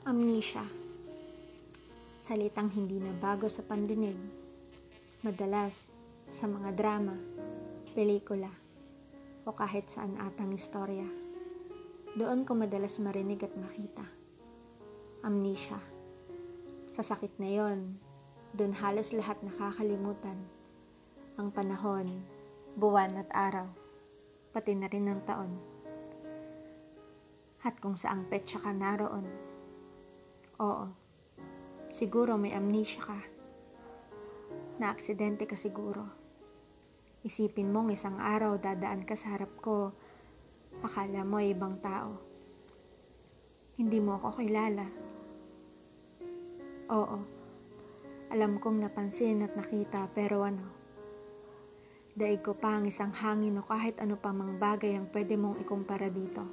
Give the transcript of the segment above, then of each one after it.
Amnesia. Salitang hindi na bago sa pandinig. Madalas sa mga drama, pelikula, o kahit saan atang istorya. Doon ko madalas marinig at makita. Amnesia. Sa sakit na yon, doon halos lahat nakakalimutan. Ang panahon, buwan at araw, pati na rin ng taon. At kung saang petsa ka naroon. Oo, siguro may amnesia ka. Na-aksidente ka siguro. Isipin mong isang araw dadaan ka sa harap ko, akala mo ay ibang tao. Hindi mo ako kilala. Oo, alam kong napansin at nakita pero ano, daig ko pa ang isang hangin o kahit ano pa mang bagay ang pwede mong ikumpara dito.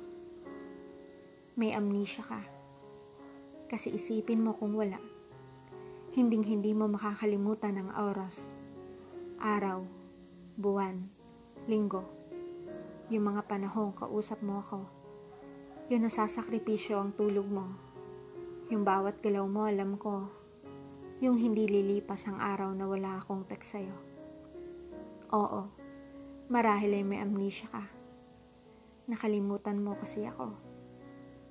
May amnesia ka. Kasi isipin mo kung wala. Hinding hindi mo makakalimutan ang oras, araw, buwan, linggo. Yung mga panahong kausap mo ako. Yung nasasakripisyo ang tulog mo. Yung bawat galaw mo alam ko. Yung hindi lilipas ang araw na wala akong text sa'yo. Oo, marahil ay may amnesia ka. Nakalimutan mo kasi ako.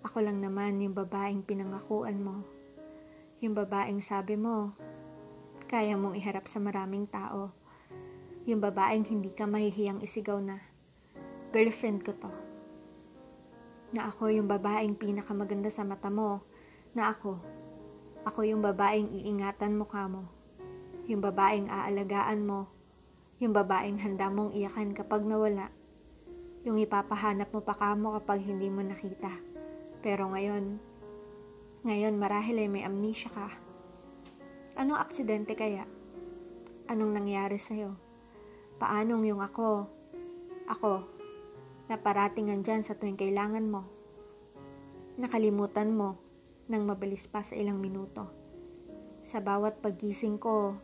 Ako lang naman yung babaeng pinangakuan mo. Yung babaeng sabi mo, kaya mong iharap sa maraming tao. Yung babaeng hindi ka mahihiyang isigaw na, girlfriend ko to. Na ako yung babaeng pinakamaganda sa mata mo. Na ako, ako yung babaeng iingatan mo ka mo. Yung babaeng aalagaan mo. Yung babaeng handa mong iyakan kapag nawala. Yung ipapahanap mo pa kamo kapag hindi mo nakita. Pero ngayon, ngayon marahil ay may amnesia ka. Anong aksidente kaya? Anong nangyari sa'yo? Paanong yung ako? Ako, na parating andyan sa tuwing kailangan mo. Nakalimutan mo nang mabalis pa sa ilang minuto. Sa bawat paggising ko,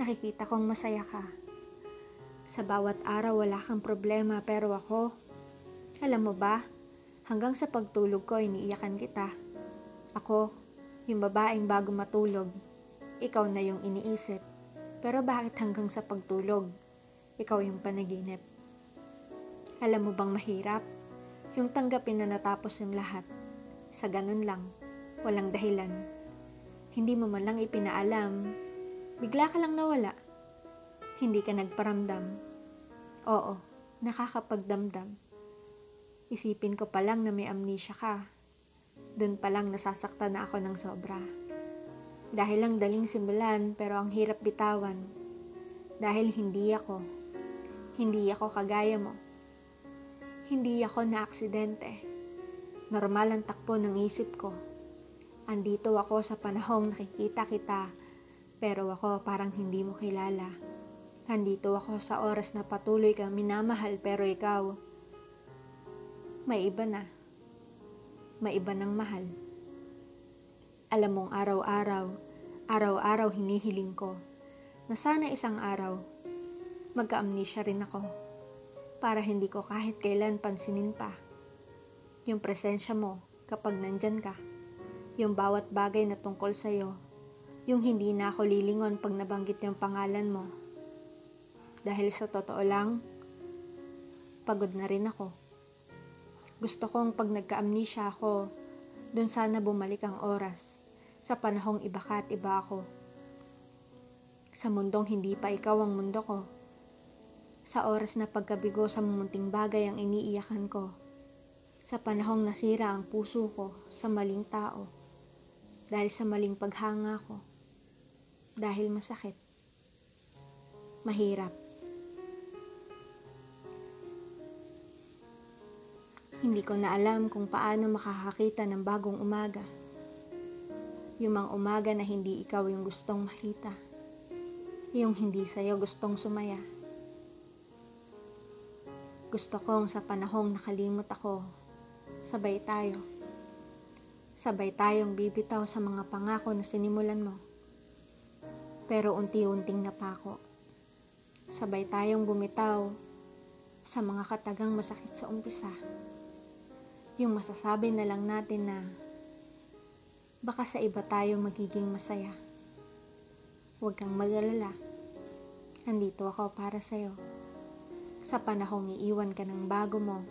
nakikita kong masaya ka. Sa bawat araw wala kang problema pero ako, alam mo ba, Hanggang sa pagtulog ko, iniiyakan kita. Ako, yung babaeng bago matulog, ikaw na yung iniisip. Pero bakit hanggang sa pagtulog, ikaw yung panaginip? Alam mo bang mahirap? Yung tanggapin na natapos yung lahat. Sa ganun lang, walang dahilan. Hindi mo man lang ipinaalam, bigla ka lang nawala. Hindi ka nagparamdam. Oo, nakakapagdamdam. Isipin ko pa lang na may amnesia ka. Doon pa lang nasasaktan na ako ng sobra. Dahil lang daling simulan pero ang hirap bitawan. Dahil hindi ako. Hindi ako kagaya mo. Hindi ako na aksidente. Normal ang takbo ng isip ko. Andito ako sa panahong nakikita kita pero ako parang hindi mo kilala. Andito ako sa oras na patuloy kang minamahal pero ikaw may iba na. May iba ng mahal. Alam mong araw-araw, araw-araw hinihiling ko na sana isang araw magka-amnesia rin ako para hindi ko kahit kailan pansinin pa. Yung presensya mo kapag nandyan ka, yung bawat bagay na tungkol sa'yo, yung hindi na ako lilingon pag nabanggit yung pangalan mo. Dahil sa totoo lang, pagod na rin ako. Gusto kong pag nagka-amnesia ako, dun sana bumalik ang oras. Sa panahong iba ka at iba ako. Sa mundong hindi pa ikaw ang mundo ko. Sa oras na pagkabigo sa mumunting bagay ang iniiyakan ko. Sa panahong nasira ang puso ko sa maling tao. Dahil sa maling paghanga ko. Dahil masakit. Mahirap. Hindi ko na alam kung paano makakakita ng bagong umaga. Yung mga umaga na hindi ikaw yung gustong makita. Yung hindi sa'yo gustong sumaya. Gusto kong sa panahong nakalimot ako, sabay tayo. Sabay tayong bibitaw sa mga pangako na sinimulan mo. Pero unti-unting napako. Sabay tayong bumitaw sa mga katagang masakit sa umpisa yung masasabi na lang natin na Baka sa iba tayo magiging masaya. Huwag kang mag-alala. Andito ako para sa'yo. Sa panahong iiwan ka ng bago mo,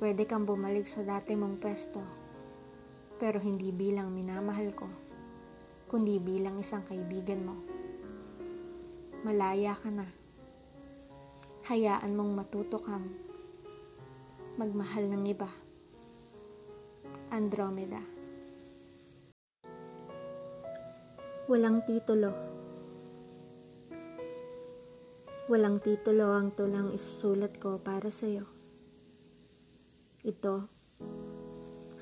pwede kang bumalik sa dati mong pwesto. Pero hindi bilang minamahal ko, kundi bilang isang kaibigan mo. Malaya ka na. Hayaan mong matuto kang magmahal ng iba. Andromeda Walang titulo. Walang titulo ang tulang isusulat ko para sa iyo. Ito,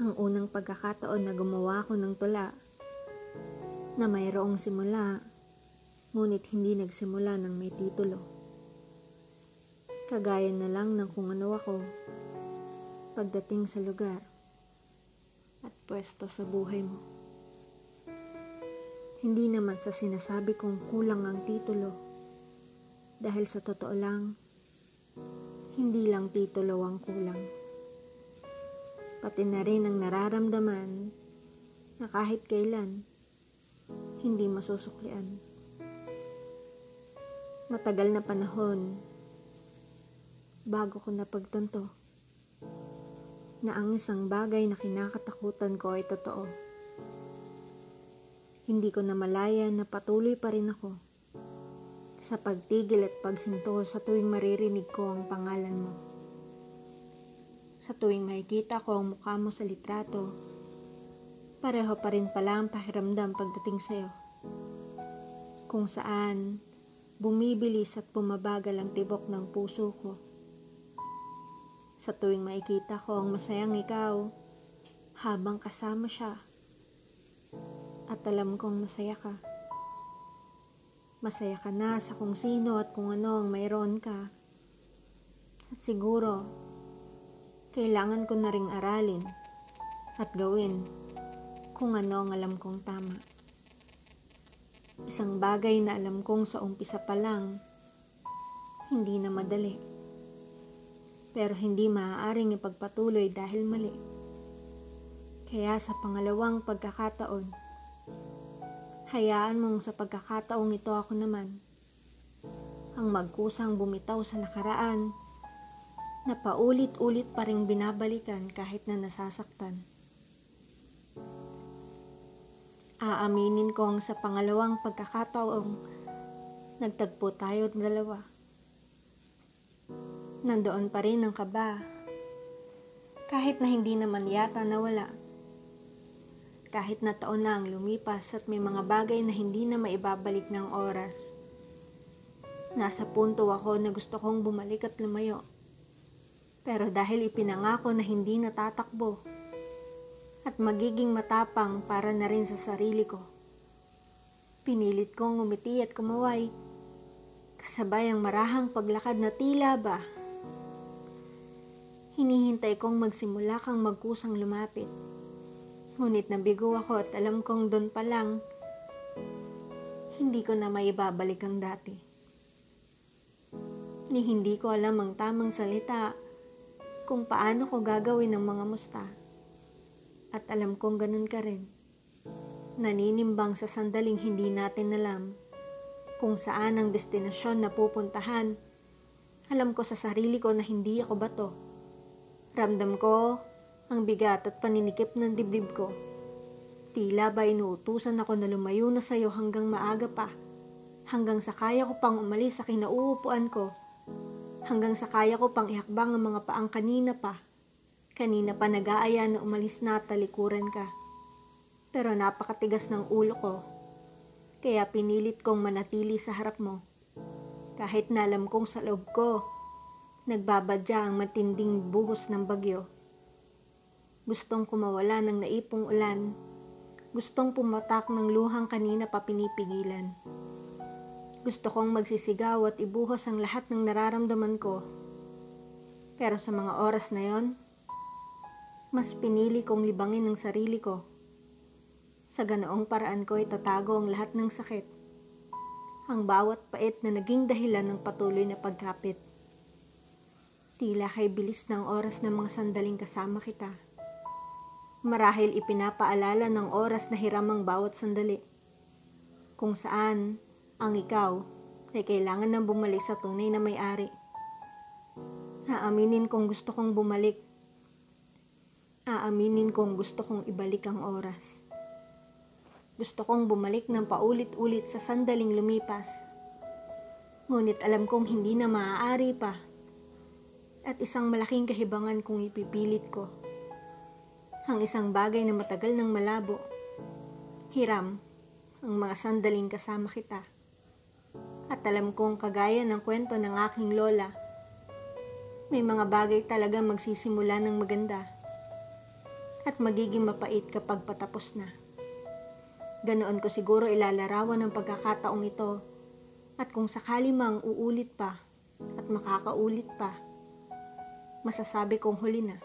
ang unang pagkakataon na gumawa ko ng tula na mayroong simula, ngunit hindi nagsimula ng may titulo. Kagaya na lang ng kung ano ako pagdating sa lugar pwesto sa buhay mo. Hindi naman sa sinasabi kong kulang ang titulo. Dahil sa totoo lang, hindi lang titulo ang kulang. Pati na rin ang nararamdaman na kahit kailan, hindi masusuklian. Matagal na panahon bago ko napagtanto na ang isang bagay na kinakatakutan ko ay totoo. Hindi ko na malaya na patuloy pa rin ako sa pagtigil at paghinto sa tuwing maririnig ko ang pangalan mo. Sa tuwing makikita ko ang mukha mo sa litrato, pareho pa rin pala ang pakiramdam pagdating sa'yo. Kung saan, bumibilis at pumabagal ang tibok ng puso ko. Sa tuwing makikita ko ang masayang ikaw, habang kasama siya, at alam kong masaya ka. Masaya ka na sa kung sino at kung ano ang mayroon ka. At siguro, kailangan ko na ring aralin at gawin kung ano ang alam kong tama. Isang bagay na alam kong sa umpisa pa lang, hindi na madali. Pero hindi maaaring ipagpatuloy dahil mali. Kaya sa pangalawang pagkakataon, Hayaan mong sa pagkakataong ito ako naman ang magkusang bumitaw sa nakaraan na paulit-ulit pa rin binabalikan kahit na nasasaktan. Aaminin ko ang sa pangalawang pagkakataong nagtagpo tayo dalawa. Nandoon pa rin ang kaba kahit na hindi naman yata nawala kahit na taon na ang lumipas at may mga bagay na hindi na maibabalik ng oras. Nasa punto ako na gusto kong bumalik at lumayo. Pero dahil ipinangako na hindi natatakbo at magiging matapang para na rin sa sarili ko, pinilit kong umiti at kumaway kasabay ang marahang paglakad na tila ba hinihintay kong magsimula kang magkusang lumapit. Ngunit nabigo ako at alam kong doon pa lang, hindi ko na maibabalik ang dati. Ni hindi ko alam ang tamang salita kung paano ko gagawin ang mga musta. At alam kong ganun ka rin. Naninimbang sa sandaling hindi natin alam kung saan ang destinasyon na pupuntahan. Alam ko sa sarili ko na hindi ako bato. Ramdam ko ang bigat at paninikip ng dibdib ko. Tila ba inuutusan ako na lumayo na sa'yo hanggang maaga pa, hanggang sa kaya ko pang umalis sa kinauupuan ko, hanggang sa kaya ko pang ihakbang ang mga paang kanina pa. Kanina pa nag-aaya na umalis na talikuran ka. Pero napakatigas ng ulo ko, kaya pinilit kong manatili sa harap mo. Kahit na alam kong sa loob ko, nagbabadya ang matinding buhos ng bagyo. Gustong kumawala ng naipong ulan. Gustong pumatak ng luhang kanina pa pinipigilan. Gusto kong magsisigaw at ibuhos ang lahat ng nararamdaman ko. Pero sa mga oras na yon, mas pinili kong libangin ang sarili ko. Sa ganoong paraan ko itatago ang lahat ng sakit. Ang bawat pait na naging dahilan ng patuloy na pagkapit. Tila kay bilis ng oras ng mga sandaling kasama kita Marahil ipinapaalala ng oras na hiram ang bawat sandali. Kung saan ang ikaw ay kailangan ng bumalik sa tunay na may-ari. Aaminin kong gusto kong bumalik. Aaminin kong gusto kong ibalik ang oras. Gusto kong bumalik ng paulit-ulit sa sandaling lumipas. Ngunit alam kong hindi na maaari pa. At isang malaking kahibangan kung ipipilit ko. Ang isang bagay na matagal nang malabo. Hiram, ang mga sandaling kasama kita. At alam kong kagaya ng kwento ng aking lola, may mga bagay talaga magsisimula ng maganda at magiging mapait kapag patapos na. Ganoon ko siguro ilalarawan ng pagkakataong ito at kung sakali mang uulit pa at makakaulit pa, masasabi kong huli na.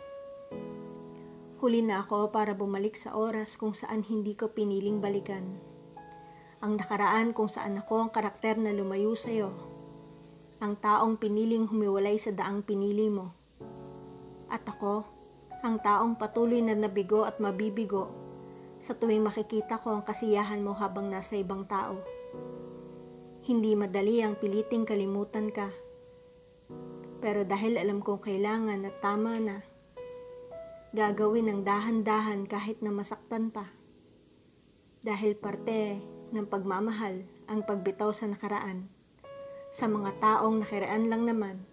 Huli na ako para bumalik sa oras kung saan hindi ko piniling balikan. Ang nakaraan kung saan ako ang karakter na lumayo sa'yo. Ang taong piniling humiwalay sa daang pinili mo. At ako, ang taong patuloy na nabigo at mabibigo sa tuwing makikita ko ang kasiyahan mo habang nasa ibang tao. Hindi madali ang piliting kalimutan ka. Pero dahil alam kong kailangan at tama na, gagawin ng dahan-dahan kahit na masaktan pa. Dahil parte ng pagmamahal ang pagbitaw sa nakaraan. Sa mga taong nakiraan lang naman,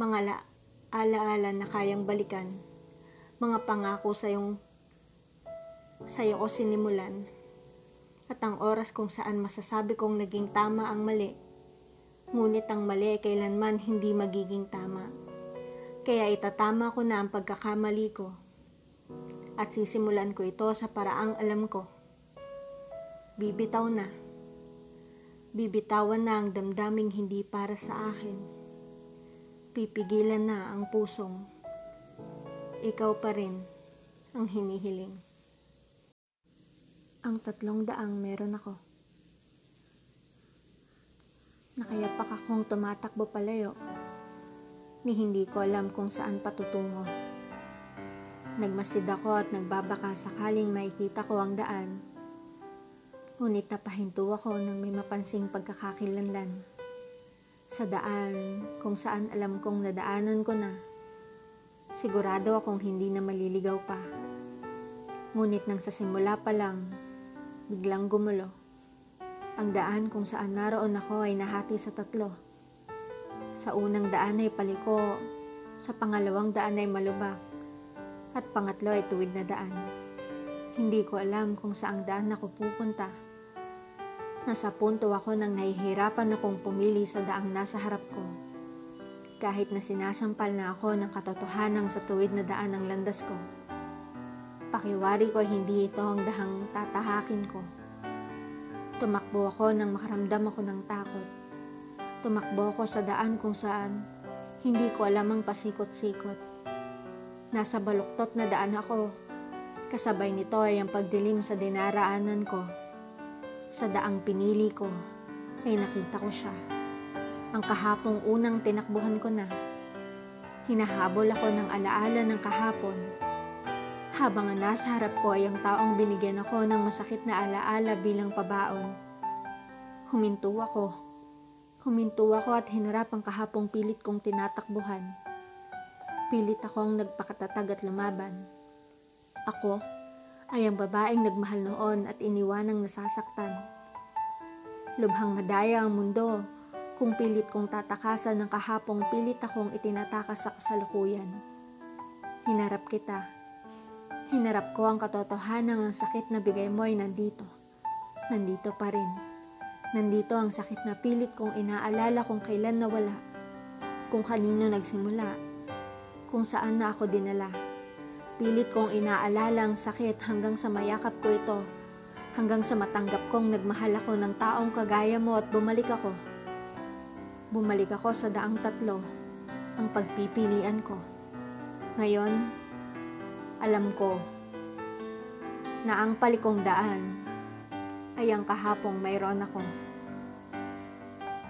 mga alaala na kayang balikan, mga pangako sa iyong sa'yo ko sinimulan at ang oras kung saan masasabi kong naging tama ang mali. Ngunit ang mali ay kailanman hindi magiging tama. Kaya itatama ko na ang pagkakamali ko at sisimulan ko ito sa paraang alam ko. Bibitaw na. Bibitawan na ang damdaming hindi para sa akin. Pipigilan na ang pusong. Ikaw pa rin ang hinihiling. Ang tatlong daang meron ako. Nakayapak akong tumatakbo palayo, ni hindi ko alam kung saan patutungo. Nagmasid ako at nagbabaka sakaling makikita ko ang daan. Ngunit napahinto ako nang may mapansing pagkakakilanlan. Sa daan kung saan alam kong nadaanan ko na. Sigurado akong hindi na maliligaw pa. Ngunit nang sa simula pa lang, biglang gumulo. Ang daan kung saan naroon ako ay nahati sa tatlo. Sa unang daan ay paliko, sa pangalawang daan ay malubak, at pangatlo ay tuwid na daan. Hindi ko alam kung saang daan ako pupunta. Nasa punto ako nang nahihirapan akong pumili sa daang nasa harap ko. Kahit na sinasampal na ako ng katotohanan sa tuwid na daan ng landas ko. Pakiwari ko hindi ito ang dahang tatahakin ko. Tumakbo ako nang makaramdam ako ng takot. Tumakbo ako sa daan kung saan hindi ko alam ang pasikot-sikot. Nasa baluktot na daan ako. Kasabay nito ay ang pagdilim sa dinaraanan ko. Sa daang pinili ko ay nakita ko siya. Ang kahapong unang tinakbuhan ko na. Hinahabol ako ng alaala ng kahapon habang ang nasa harap ko ay ang taong binigyan ako ng masakit na alaala bilang pabaon. Huminto ako. Huminto ako at hinarap ang kahapong pilit kong tinatakbuhan. Pilit akong nagpakatatag at lumaban. Ako ay ang babaeng nagmahal noon at iniwanang nasasaktan. Lubhang madaya ang mundo kung pilit kong tatakasan ng kahapong pilit akong itinatakas sa kasalukuyan. Hinarap kita Hinarap ko ang katotohanan ng sakit na bigay mo ay nandito. Nandito pa rin. Nandito ang sakit na pilit kong inaalala kung kailan nawala. Kung kanino nagsimula. Kung saan na ako dinala. Pilit kong inaalala ang sakit hanggang sa mayakap ko ito. Hanggang sa matanggap kong nagmahal ako ng taong kagaya mo at bumalik ako. Bumalik ako sa daang tatlo, ang pagpipilian ko. Ngayon, alam ko na ang palikong daan ay ang kahapong mayroon ako.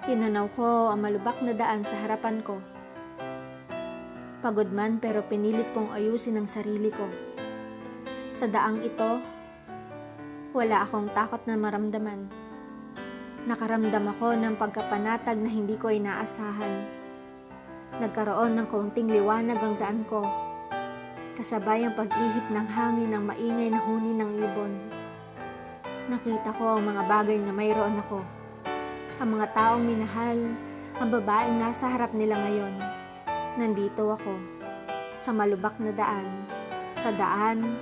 Pinanaw ko ang malubak na daan sa harapan ko. Pagod man pero pinilit kong ayusin ang sarili ko. Sa daang ito, wala akong takot na maramdaman. Nakaramdam ako ng pagkapanatag na hindi ko inaasahan. Nagkaroon ng kaunting liwanag ang daan ko. Kasabay ang pag-ihip ng hangin ng maingay na huni ng ibon. Nakita ko ang mga bagay na mayroon ako. Ang mga taong minahal, ang babaeng nasa harap nila ngayon. Nandito ako, sa malubak na daan, sa daan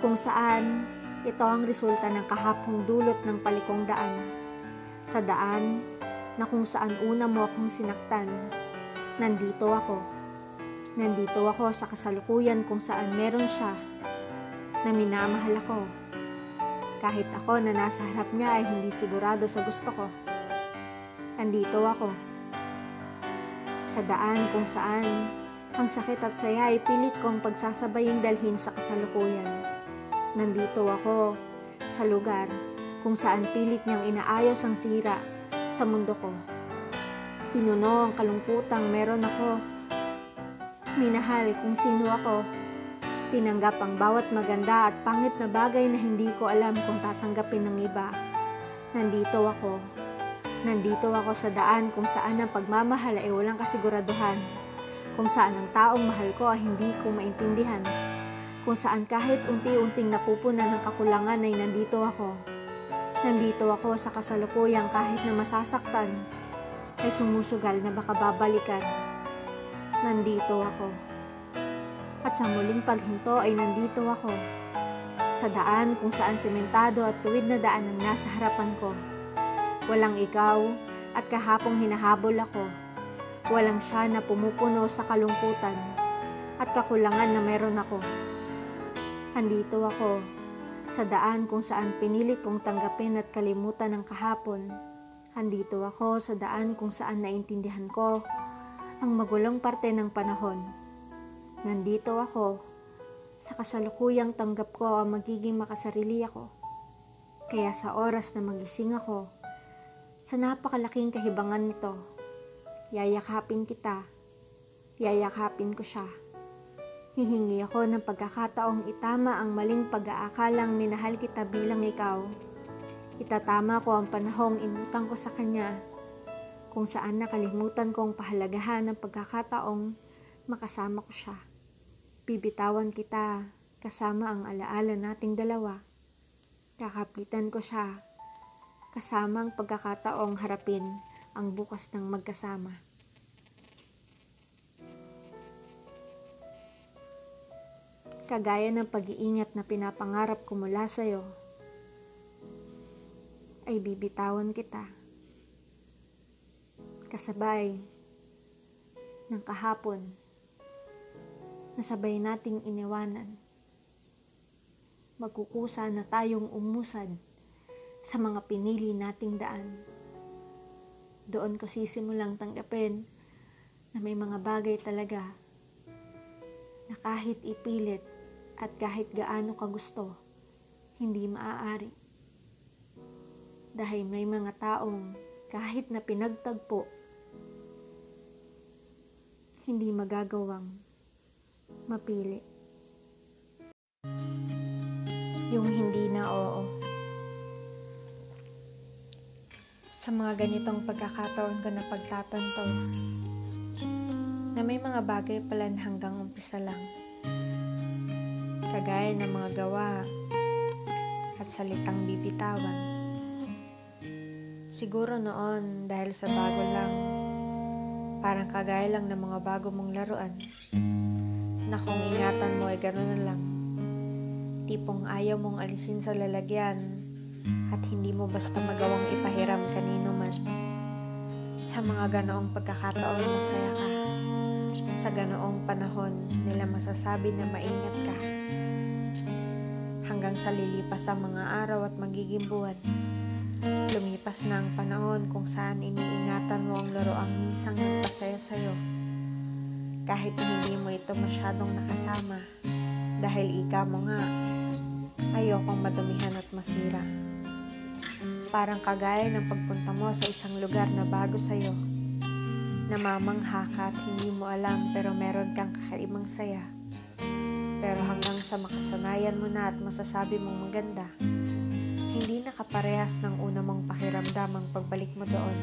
kung saan ito ang resulta ng kahapong dulot ng palikong daan sa daan na kung saan una mo akong sinaktan. Nandito ako. Nandito ako sa kasalukuyan kung saan meron siya na minamahal ako. Kahit ako na nasa harap niya ay hindi sigurado sa gusto ko. Nandito ako. Sa daan kung saan ang sakit at saya ay pilit kong pagsasabaying dalhin sa kasalukuyan. Nandito ako sa lugar kung saan pilit niyang inaayos ang sira sa mundo ko. Pinuno ang kalungkutang meron ako. Minahal kung sino ako. Tinanggap ang bawat maganda at pangit na bagay na hindi ko alam kung tatanggapin ng iba. Nandito ako. Nandito ako sa daan kung saan ang pagmamahal ay walang kasiguraduhan. Kung saan ang taong mahal ko ay hindi ko maintindihan. Kung saan kahit unti-unting napupunan ng kakulangan ay nandito ako Nandito ako sa kasalukuyang kahit na masasaktan ay sumusugal na baka babalikan. Nandito ako. At sa muling paghinto ay nandito ako. Sa daan kung saan sementado at tuwid na daan ang nasa harapan ko. Walang ikaw at kahapong hinahabol ako. Walang siya na pumupuno sa kalungkutan at kakulangan na meron ako. Andito ako sa daan kung saan pinilit kong tanggapin at kalimutan ng kahapon. Andito ako sa daan kung saan naintindihan ko ang magulong parte ng panahon. Nandito ako sa kasalukuyang tanggap ko ang magiging makasarili ako. Kaya sa oras na magising ako, sa napakalaking kahibangan nito, yayakapin kita, yayakapin ko siya. Hihingi ako ng pagkakataong itama ang maling pag-aakalang minahal kita bilang ikaw. Itatama ko ang panahong inutang ko sa kanya, kung saan nakalimutan kong pahalagahan ng pagkakataong makasama ko siya. Bibitawan kita kasama ang alaala nating dalawa. Kakapitan ko siya kasama ang pagkakataong harapin ang bukas ng magkasama. kagaya ng pag-iingat na pinapangarap ko mula sa'yo, ay bibitawan kita. Kasabay ng kahapon na sabay nating iniwanan. Magkukusa na tayong umusad sa mga pinili nating daan. Doon ko sisimulang tanggapin na may mga bagay talaga na kahit ipilit at kahit gaano ka gusto, hindi maaari. Dahil may mga taong kahit na pinagtagpo, hindi magagawang mapili. Yung hindi na oo. Sa mga ganitong pagkakataon ko na pagtatanto, na may mga bagay pala hanggang umpisa lang kagaya ng mga gawa at salitang bibitawan. Siguro noon dahil sa bago lang, parang kagaya lang ng mga bago mong laruan, na kung ingatan mo ay gano'n na lang. Tipong ayaw mong alisin sa lalagyan at hindi mo basta magawang ipahiram kanino man. Sa mga ganoong pagkakataon masaya ka. Sa ganoong panahon nila masasabi na maingat ka hanggang sa lilipas ang mga araw at magiging buwan. Lumipas na ang panahon kung saan iniingatan mo ang laro ang minsang nagpasaya sa'yo. Kahit hindi mo ito masyadong nakasama. Dahil ika mo nga, ayokong madumihan at masira. Parang kagaya ng pagpunta mo sa isang lugar na bago sa'yo. Namamangha ka at hindi mo alam pero meron kang kakaibang saya Pero hanggang sa makasanayan mo na at masasabi mong maganda, hindi nakaparehas ng una mong pakiramdam ang pagbalik mo doon.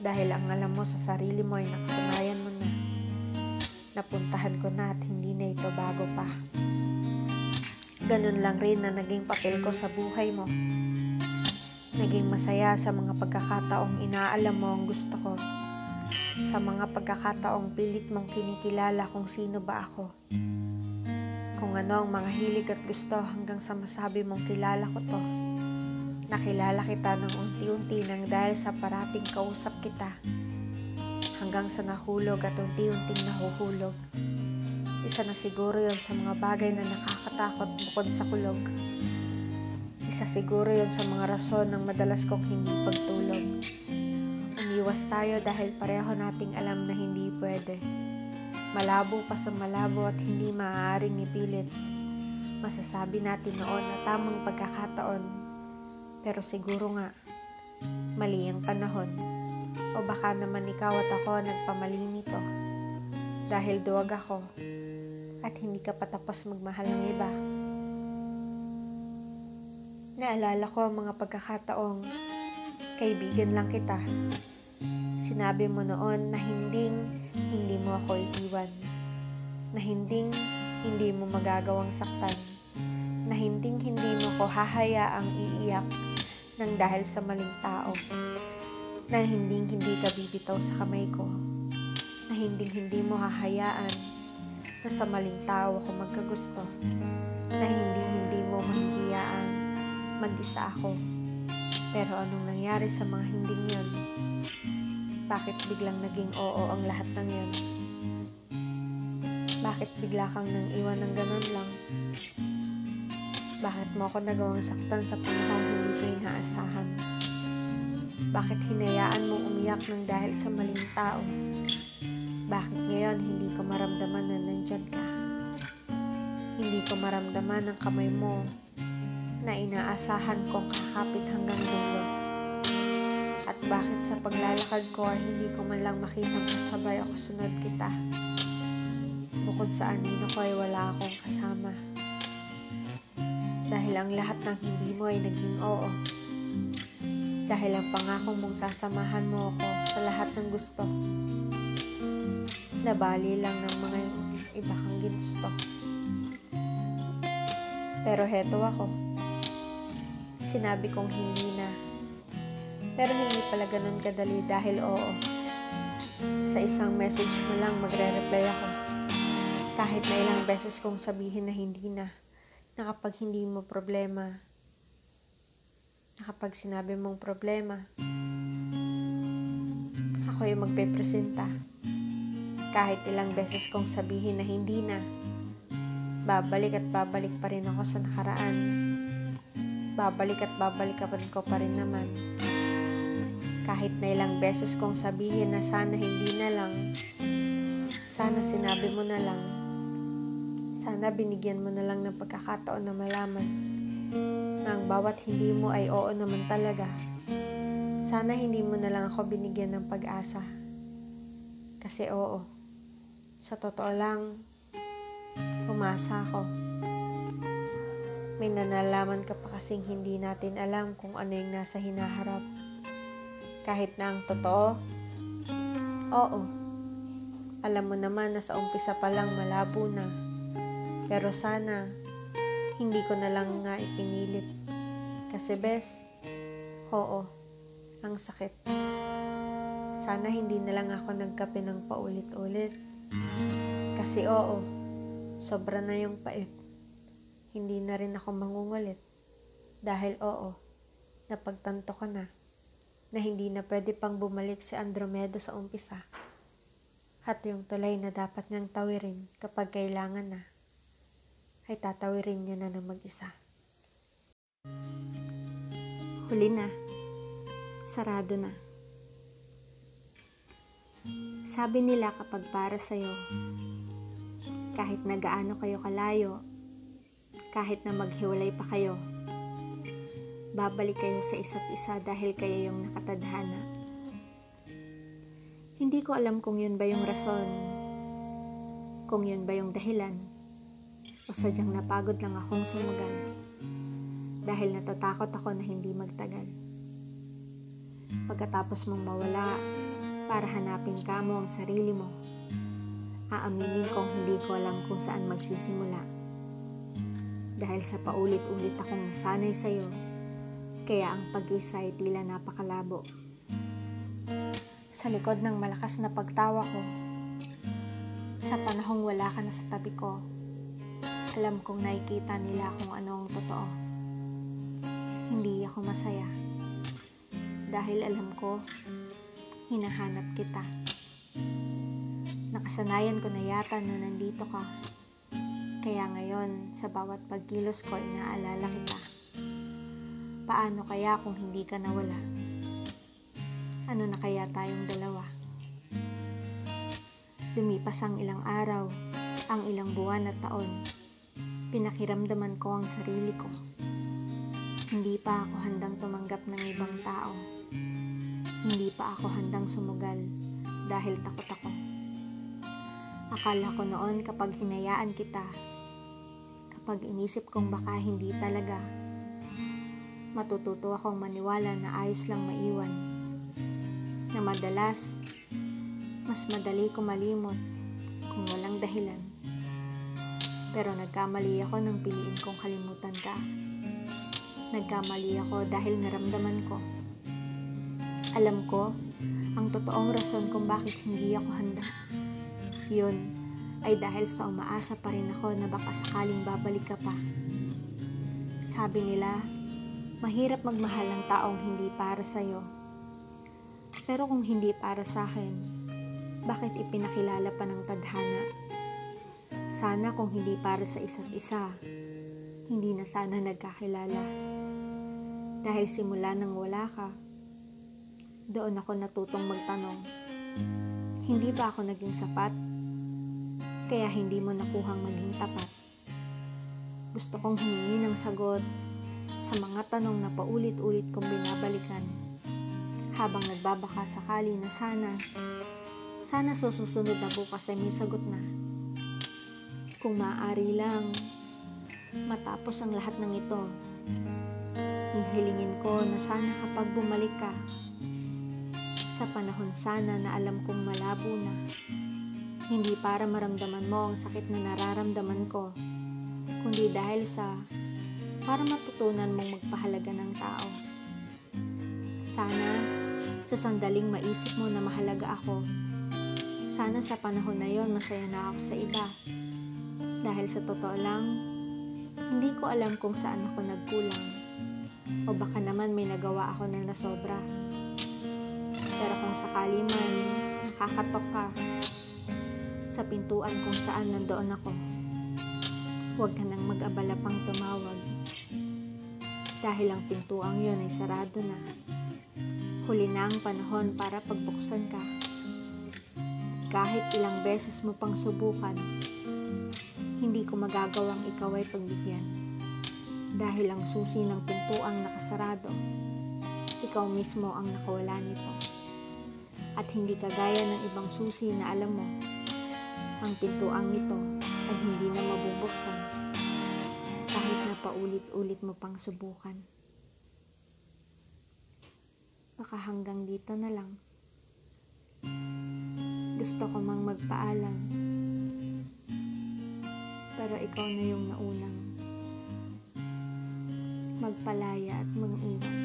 Dahil ang alam mo sa sarili mo ay nakasanayan mo na. Napuntahan ko na at hindi na ito bago pa. Ganun lang rin na naging papel ko sa buhay mo. Naging masaya sa mga pagkakataong inaalam mo ang gusto ko. Sa mga pagkakataong pilit mong kinikilala kung sino ba ako. Kung ano ang mga hilig at gusto hanggang sa masabi mong kilala ko to. Nakilala kita ng unti-unti nang dahil sa parating kausap kita. Hanggang sa nahulog at unti-unting nahuhulog. Isa na siguro yon sa mga bagay na nakakatakot bukod sa kulog. Isa siguro yon sa mga rason ng madalas kong hindi pagtulog. Umiwas tayo dahil pareho nating alam na hindi pwede. Malabo pa sa malabo at hindi maaaring ipilit. Masasabi natin noon na tamang pagkakataon pero siguro nga, mali ang panahon. O baka naman ikaw at ako nagpamali nito. Dahil duwag ako at hindi ka patapos magmahal ng iba. Naalala ko ang mga pagkakataong kaibigan lang kita. Sinabi mo noon na hinding hindi mo ako iiwan. Na hinding hindi mo magagawang saktan. Na hinding hindi mo ko hahayaang iiyak ng dahil sa maling tao. Na hinding hindi ka bibitaw sa kamay ko. Na hinding hindi mo hahayaan na sa maling tao ako magkagusto. Na hinding hindi mo mahihiyaan mag-isa ako. Pero anong nangyari sa mga hinding yon bakit biglang naging oo ang lahat ng yon bakit bigla kang nang iwan ng ganun lang bakit mo ako nagawang saktan sa panahong hindi ko inaasahan? Bakit hinayaan mong umiyak ng dahil sa maling tao? Bakit ngayon hindi ko maramdaman na nandyan ka? Hindi ko maramdaman ang kamay mo na inaasahan kong kakapit hanggang dulo. Bakit sa paglalakad ko ay hindi ko man lang makitang kasabay ako sunod kita? Bukod sa anino ko ay wala akong kasama dahil ang lahat ng hindi mo ay naging oo. Dahil ang pangako mong sasamahan mo ako sa lahat ng gusto. Nabali lang ng mga iba kang ginusto. Pero heto ako. Sinabi kong hindi na. Pero hindi pala ganun kadali dahil oo. Sa isang message mo lang magre-reply ako. Kahit na ilang beses kong sabihin na hindi na na kapag hindi mo problema, na kapag sinabi mong problema, ako yung magpe-presenta. Kahit ilang beses kong sabihin na hindi na, babalik at babalik pa rin ako sa nakaraan. Babalik at babalik pa rin ko pa rin naman. Kahit na ilang beses kong sabihin na sana hindi na lang, sana sinabi mo na lang, sana binigyan mo na lang ng pagkakataon na malaman na ang bawat hindi mo ay oo naman talaga. Sana hindi mo na lang ako binigyan ng pag-asa. Kasi oo, sa totoo lang, umasa ako. May nanalaman ka pa kasing hindi natin alam kung ano yung nasa hinaharap. Kahit na ang totoo, oo. Alam mo naman na sa umpisa pa lang malabo na pero sana, hindi ko na lang nga ipinilit. Kasi bes, oo, ang sakit. Sana hindi na lang ako nagkape ng paulit-ulit. Kasi oo, sobra na yung pait. Hindi na rin ako mangungulit. Dahil oo, napagtanto ko na na hindi na pwede pang bumalik si Andromeda sa umpisa. At yung tulay na dapat niyang tawirin kapag kailangan na ay tatawirin niya na ng mag-isa. Huli na. Sarado na. Sabi nila kapag para sa'yo, kahit na gaano kayo kalayo, kahit na maghiwalay pa kayo, babalik kayo sa isa't isa dahil kayo yung nakatadhana. Hindi ko alam kung yun ba yung rason, kung yun ba yung dahilan, o sadyang napagod lang akong sumugal dahil natatakot ako na hindi magtagal. Pagkatapos mong mawala para hanapin ka mo ang sarili mo, aaminin kong hindi ko alam kung saan magsisimula. Dahil sa paulit-ulit akong nasanay sa'yo, kaya ang pag-isa ay tila napakalabo. Sa likod ng malakas na pagtawa ko, sa panahong wala ka na sa tabi ko, alam kong nakikita nila kung ano ang totoo. Hindi ako masaya. Dahil alam ko, hinahanap kita. Nakasanayan ko na yata na nandito ka. Kaya ngayon, sa bawat pagkilos ko, inaalala kita. Paano kaya kung hindi ka nawala? Ano na kaya tayong dalawa? Lumipas ang ilang araw, ang ilang buwan at taon Pinakiramdaman ko ang sarili ko. Hindi pa ako handang tumanggap ng ibang tao. Hindi pa ako handang sumugal dahil takot ako. Akala ko noon kapag hinayaan kita, kapag inisip kong baka hindi talaga, matututo akong maniwala na ayos lang maiwan. Na madalas, mas madali ko malimot kung walang dahilan. Pero nagkamali ako nang piliin kong kalimutan ka. Nagkamali ako dahil naramdaman ko. Alam ko, ang totoong rason kung bakit hindi ako handa. Yun ay dahil sa umaasa pa rin ako na baka sakaling babalik ka pa. Sabi nila, mahirap magmahal ng taong hindi para sa'yo. Pero kung hindi para sa akin, bakit ipinakilala pa ng tadhana sana kung hindi para sa isa't isa, hindi na sana nagkakilala. Dahil simula nang wala ka, doon ako natutong magtanong, hindi ba ako naging sapat? Kaya hindi mo nakuhang maging tapat. Gusto kong humingi ng sagot sa mga tanong na paulit-ulit kong binabalikan habang nagbabaka sakali na sana, sana susunod na bukas ay may sagot na. Kung maaari lang, matapos ang lahat ng ito, hihilingin ko na sana kapag bumalik ka, sa panahon sana na alam kong malabo na, hindi para maramdaman mo ang sakit na nararamdaman ko, kundi dahil sa para matutunan mong magpahalaga ng tao. Sana, sa sandaling maisip mo na mahalaga ako, sana sa panahon na yon masaya na ako sa iba. Dahil sa totoo lang, hindi ko alam kung saan ako nagkulang. O baka naman may nagawa ako na nasobra. Pero kung sakali man nakakatok ka sa pintuan kung saan nandoon ako, huwag ka nang mag-abala pang tumawag. Dahil ang pintuang yon ay sarado na. Huli na ang panahon para pagbuksan ka. Kahit ilang beses mo pang subukan, hindi ko magagawang ikaw ay pagbigyan. Dahil ang susi ng pintuang nakasarado, ikaw mismo ang nakawala nito. At hindi kagaya ng ibang susi na alam mo, ang pintuang ito ay hindi na mabubuksan paulit-ulit mo pang subukan. Baka hanggang dito na lang. Gusto ko mang magpaalam pero ikaw na yung naunang magpalaya at mangiwan.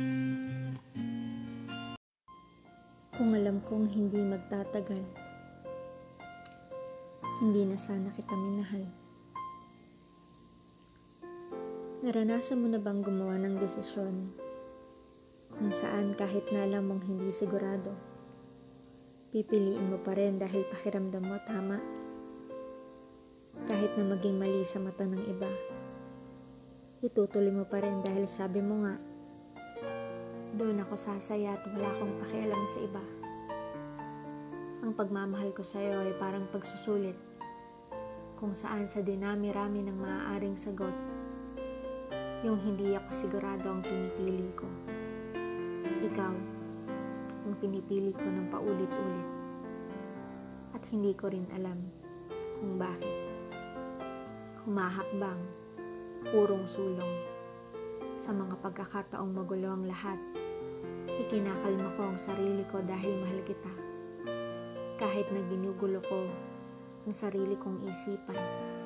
Kung alam kong hindi magtatagal, hindi na sana kita minahal. Naranasan mo na bang gumawa ng desisyon kung saan kahit na alam mong hindi sigurado, pipiliin mo pa rin dahil pakiramdam mo tama? kahit na maging mali sa mata ng iba. Itutuloy mo pa rin dahil sabi mo nga, doon ako sasaya at wala akong pakialam sa iba. Ang pagmamahal ko sa iyo ay parang pagsusulit kung saan sa dinami-rami ng maaaring sagot, yung hindi ako sigurado ang pinipili ko. Ikaw, ang pinipili ko ng paulit-ulit. At hindi ko rin alam kung bakit. humahakbang, purong sulong. Sa mga pagkakataong magulo ang lahat, ikinakalma ko ang sarili ko dahil mahal kita. Kahit na ginugulo ko ang sarili kong isipan.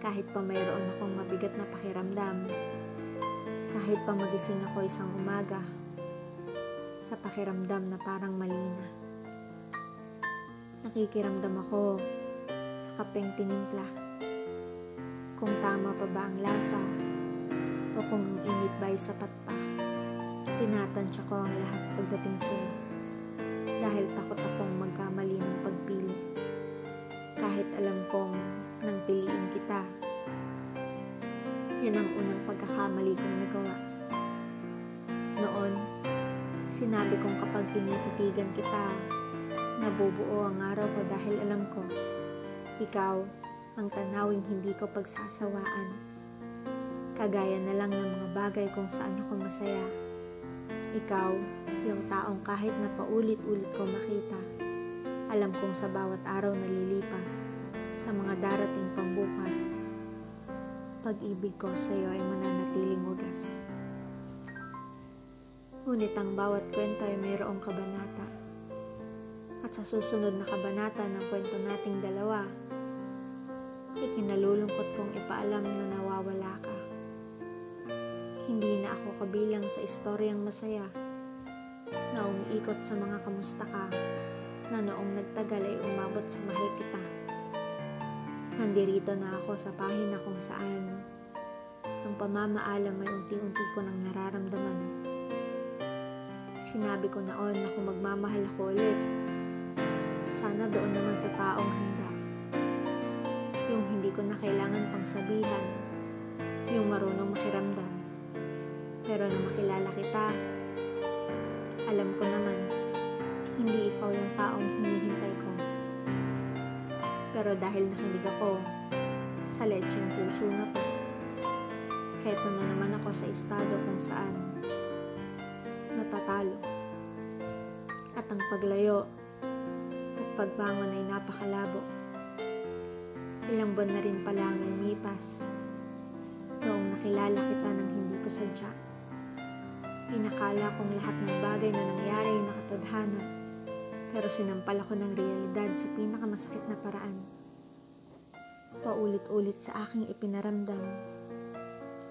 Kahit pa mayroon akong mabigat na pakiramdam. Kahit pa magising ako isang umaga sa pakiramdam na parang mali na. Nakikiramdam ako sa kapeng tinimpla. Kung tama pa ba ang lasa o kung ang init ba ay sapat pa. Tinatansya ko ang lahat pagdating sa'yo dahil takot akong magkamali ng pagpili. Kahit alam kong nang piliin kita, yun ang unang pagkakamali kong nagawa. Noon, Sinabi kong kapag tinititigan kita, nabubuo ang araw ko dahil alam ko, ikaw ang tanawing hindi ko pagsasawaan. Kagaya na lang ng mga bagay kung saan ako masaya. Ikaw, yung taong kahit na paulit-ulit ko makita, alam kong sa bawat araw na lilipas, sa mga darating pambukas, pag-ibig ko sa iyo ay mananatiling wagas. Ngunit ang bawat kwento ay mayroong kabanata. At sa susunod na kabanata ng kwento nating dalawa, ikinalulungkot kong ipaalam na nawawala ka. Hindi na ako kabilang sa istoryang masaya na umiikot sa mga kamusta ka na noong nagtagal ay umabot sa mahal kita. Nandirito na ako sa pahina kung saan ang pamamaalam ay unti-unti ko nang nararamdaman Sinabi ko noon na kung magmamahal ako ulit, sana doon naman sa taong handa. Yung hindi ko na kailangan pang sabihan, yung marunong makiramdam. Pero na makilala kita, alam ko naman, hindi ikaw yung taong hinihintay. Pero dahil nakinig ako sa lecheng puso na to, heto na naman ako sa estado kung saan natatalo. At ang paglayo at pagbangon ay napakalabo. Ilang buwan na rin pala ang lumipas noong nakilala kita ng hindi ko sadya. Inakala kong lahat ng bagay na nangyari ay nakatadhana pero sinampal ako ng realidad sa pinakamasakit na paraan. Paulit-ulit sa aking ipinaramdam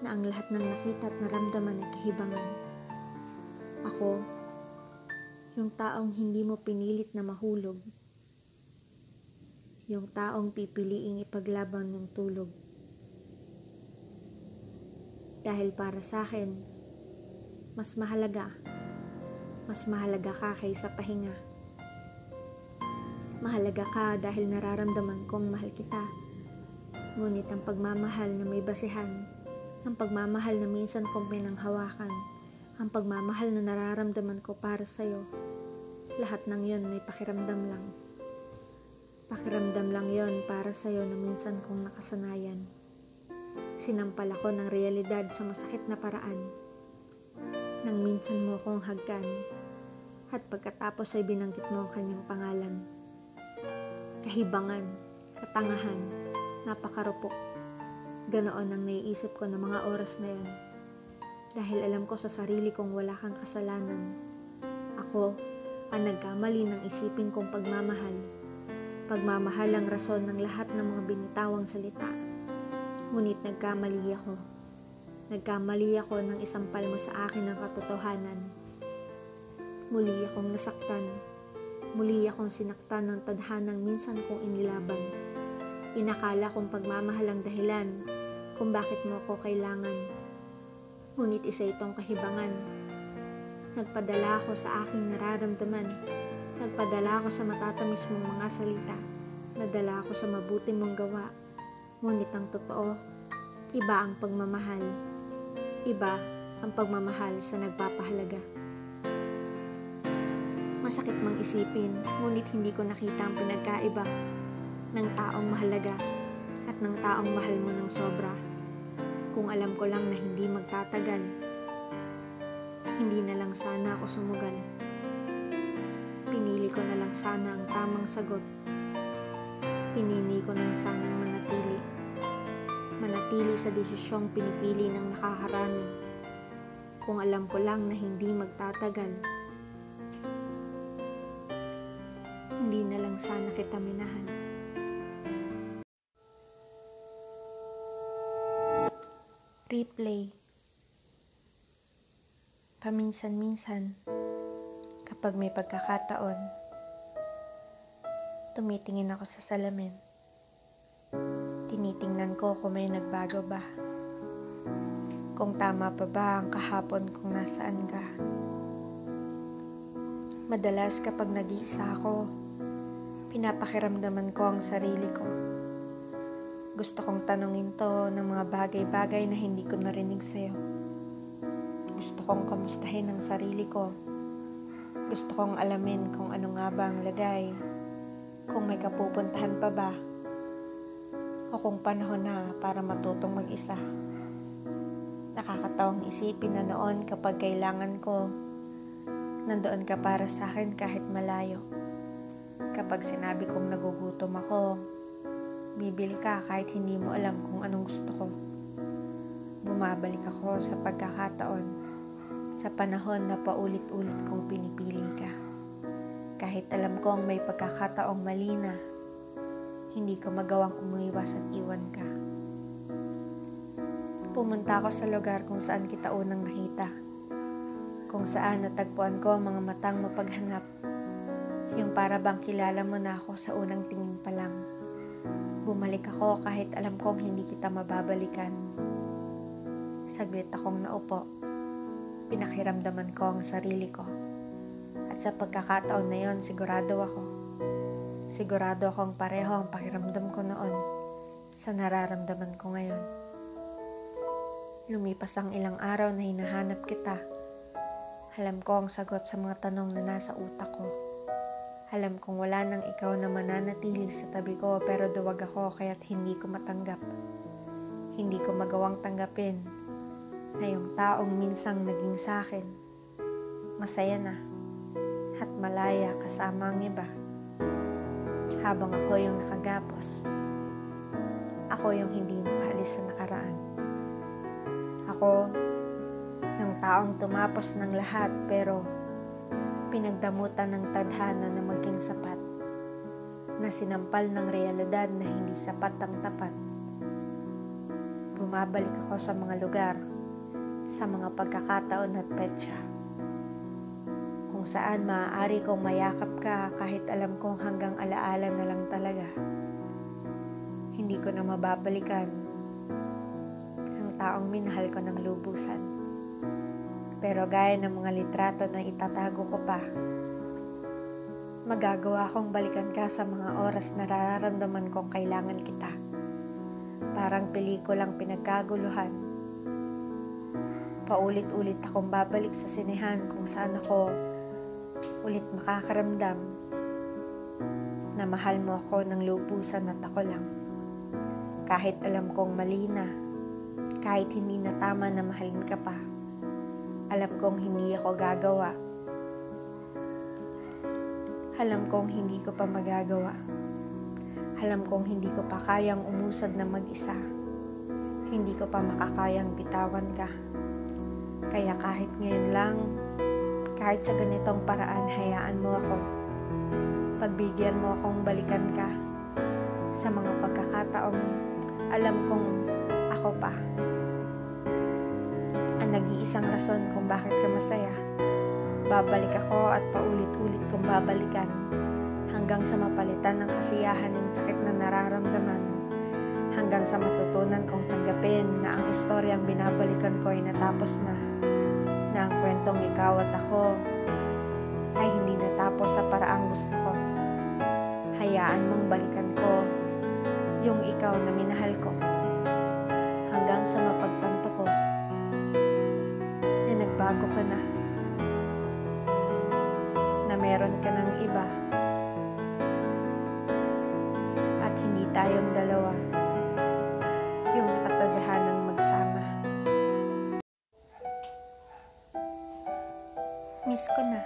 na ang lahat ng nakita at naramdaman ay kahibangan. Ako, yung taong hindi mo pinilit na mahulog. Yung taong pipiliing ipaglaban ng tulog. Dahil para sa akin, mas mahalaga, mas mahalaga ka kaysa pahinga. Mahalaga ka dahil nararamdaman kong mahal kita. Ngunit ang pagmamahal na may basihan, ang pagmamahal na minsan kong pinanghawakan, ang pagmamahal na nararamdaman ko para sa'yo. Lahat ng yon may pakiramdam lang. Pakiramdam lang yon para sa'yo na minsan kong nakasanayan. Sinampal ako ng realidad sa masakit na paraan. Nang minsan mo akong hagkan at pagkatapos ay binanggit mo ang kanyang pangalan. Kahibangan, katangahan, napakarupok. Ganoon ang naiisip ko ng mga oras na yon dahil alam ko sa sarili kong wala kang kasalanan. Ako ang nagkamali ng isipin kong pagmamahal. Pagmamahal ang rason ng lahat ng mga binitawang salita. Ngunit nagkamali ako. Nagkamali ako ng isampal mo sa akin ang katotohanan. Muli akong nasaktan. Muli akong sinaktan ng tadhanang minsan kong inilaban. Inakala kong pagmamahal ang dahilan kung bakit mo ako kailangan Ngunit isa itong kahibangan. Nagpadala ako sa aking nararamdaman. Nagpadala ako sa matatamis mong mga salita. Nadala ako sa mabuti mong gawa. Ngunit ang totoo, iba ang pagmamahal. Iba ang pagmamahal sa nagpapahalaga. Masakit mang isipin, ngunit hindi ko nakita ang pinagkaiba ng taong mahalaga at ng taong mahal mo ng sobra kung alam ko lang na hindi magtatagal. Hindi na lang sana ako sumugal. Pinili ko na lang sana ang tamang sagot. Pinili ko na sanang manatili. manatili sa desisyong pinipili ng nakakarami kung alam ko lang na hindi magtatagal. Na lang sana kita minahan. Replay Paminsan-minsan, kapag may pagkakataon, tumitingin ako sa salamin. Tinitingnan ko kung may nagbago ba. Kung tama pa ba ang kahapon kung nasaan ka. Madalas kapag nag-iisa ako, pinapakiramdaman ko ang sarili ko. Gusto kong tanungin to ng mga bagay-bagay na hindi ko narinig sa'yo. Gusto kong kamustahin ang sarili ko. Gusto kong alamin kung ano nga ba ang lagay. Kung may kapupuntahan pa ba o kung panahon na para matutong mag-isa. Nakakatawang isipin na noon kapag kailangan ko, nandoon ka para sa akin kahit malayo. Kapag sinabi kong nagugutom ako, bibili ka kahit hindi mo alam kung anong gusto ko. Bumabalik ako sa pagkakataon, sa panahon na paulit-ulit kong pinipili ka. Kahit alam kong may pagkakataong mali na, hindi ko magawang umiwas at iwan ka. Pumunta ako sa lugar kung saan kita unang nakita. Kung saan natagpuan ko ang mga matang mapaghanap. Yung para bang kilala mo na ako sa unang tingin pa lang. Bumalik ako kahit alam kong hindi kita mababalikan. Saglit akong naupo. Pinakiramdaman ko ang sarili ko. At sa pagkakataon na yon sigurado ako Sigurado akong pareho ang pakiramdam ko noon sa nararamdaman ko ngayon. Lumipas ang ilang araw na hinahanap kita. Alam ko ang sagot sa mga tanong na nasa utak ko. Alam kong wala nang ikaw na mananatili sa tabi ko pero duwag ako kaya't hindi ko matanggap. Hindi ko magawang tanggapin na yung taong minsang naging sa akin. Masaya na at malaya kasama ang iba habang ako yung nakagapos. Ako yung hindi makalis sa nakaraan. Ako, yung taong tumapos ng lahat pero pinagdamutan ng tadhana na maging sapat na sinampal ng realidad na hindi sapat ang tapat. Bumabalik ako sa mga lugar, sa mga pagkakataon at petsa kung saan maaari kong mayakap ka kahit alam kong hanggang alaala na lang talaga. Hindi ko na mababalikan ang taong minahal ko ng lubusan. Pero gaya ng mga litrato na itatago ko pa, magagawa kong balikan ka sa mga oras na nararamdaman kong kailangan kita. Parang pelikulang pinagkaguluhan. Paulit-ulit akong babalik sa sinehan kung saan ako ulit makakaramdam na mahal mo ako ng lubusan at ako lang. Kahit alam kong mali na, kahit hindi na tama na mahalin ka pa, alam kong hindi ako gagawa. Alam kong hindi ko pa magagawa. Alam kong hindi ko pa kayang umusad na mag-isa. Hindi ko pa makakayang bitawan ka. Kaya kahit ngayon lang, kahit sa ganitong paraan, hayaan mo ako. Pagbigyan mo akong balikan ka sa mga pagkakataong alam kong ako pa. Ang nag-iisang rason kung bakit ka masaya. Babalik ako at paulit-ulit kong babalikan hanggang sa mapalitan ng kasiyahan ng sakit na nararamdaman hanggang sa matutunan kong tanggapin na ang istoryang binabalikan ko ay natapos na na ang kwentong ikaw at ako ay hindi natapos sa paraang gusto ko. Hayaan mong balikan ko yung ikaw na minahal ko hanggang sa mapagtanto ka na na meron ka ng iba at hindi tayong dalawa yung nakatadahanang magsama. Miss ko na.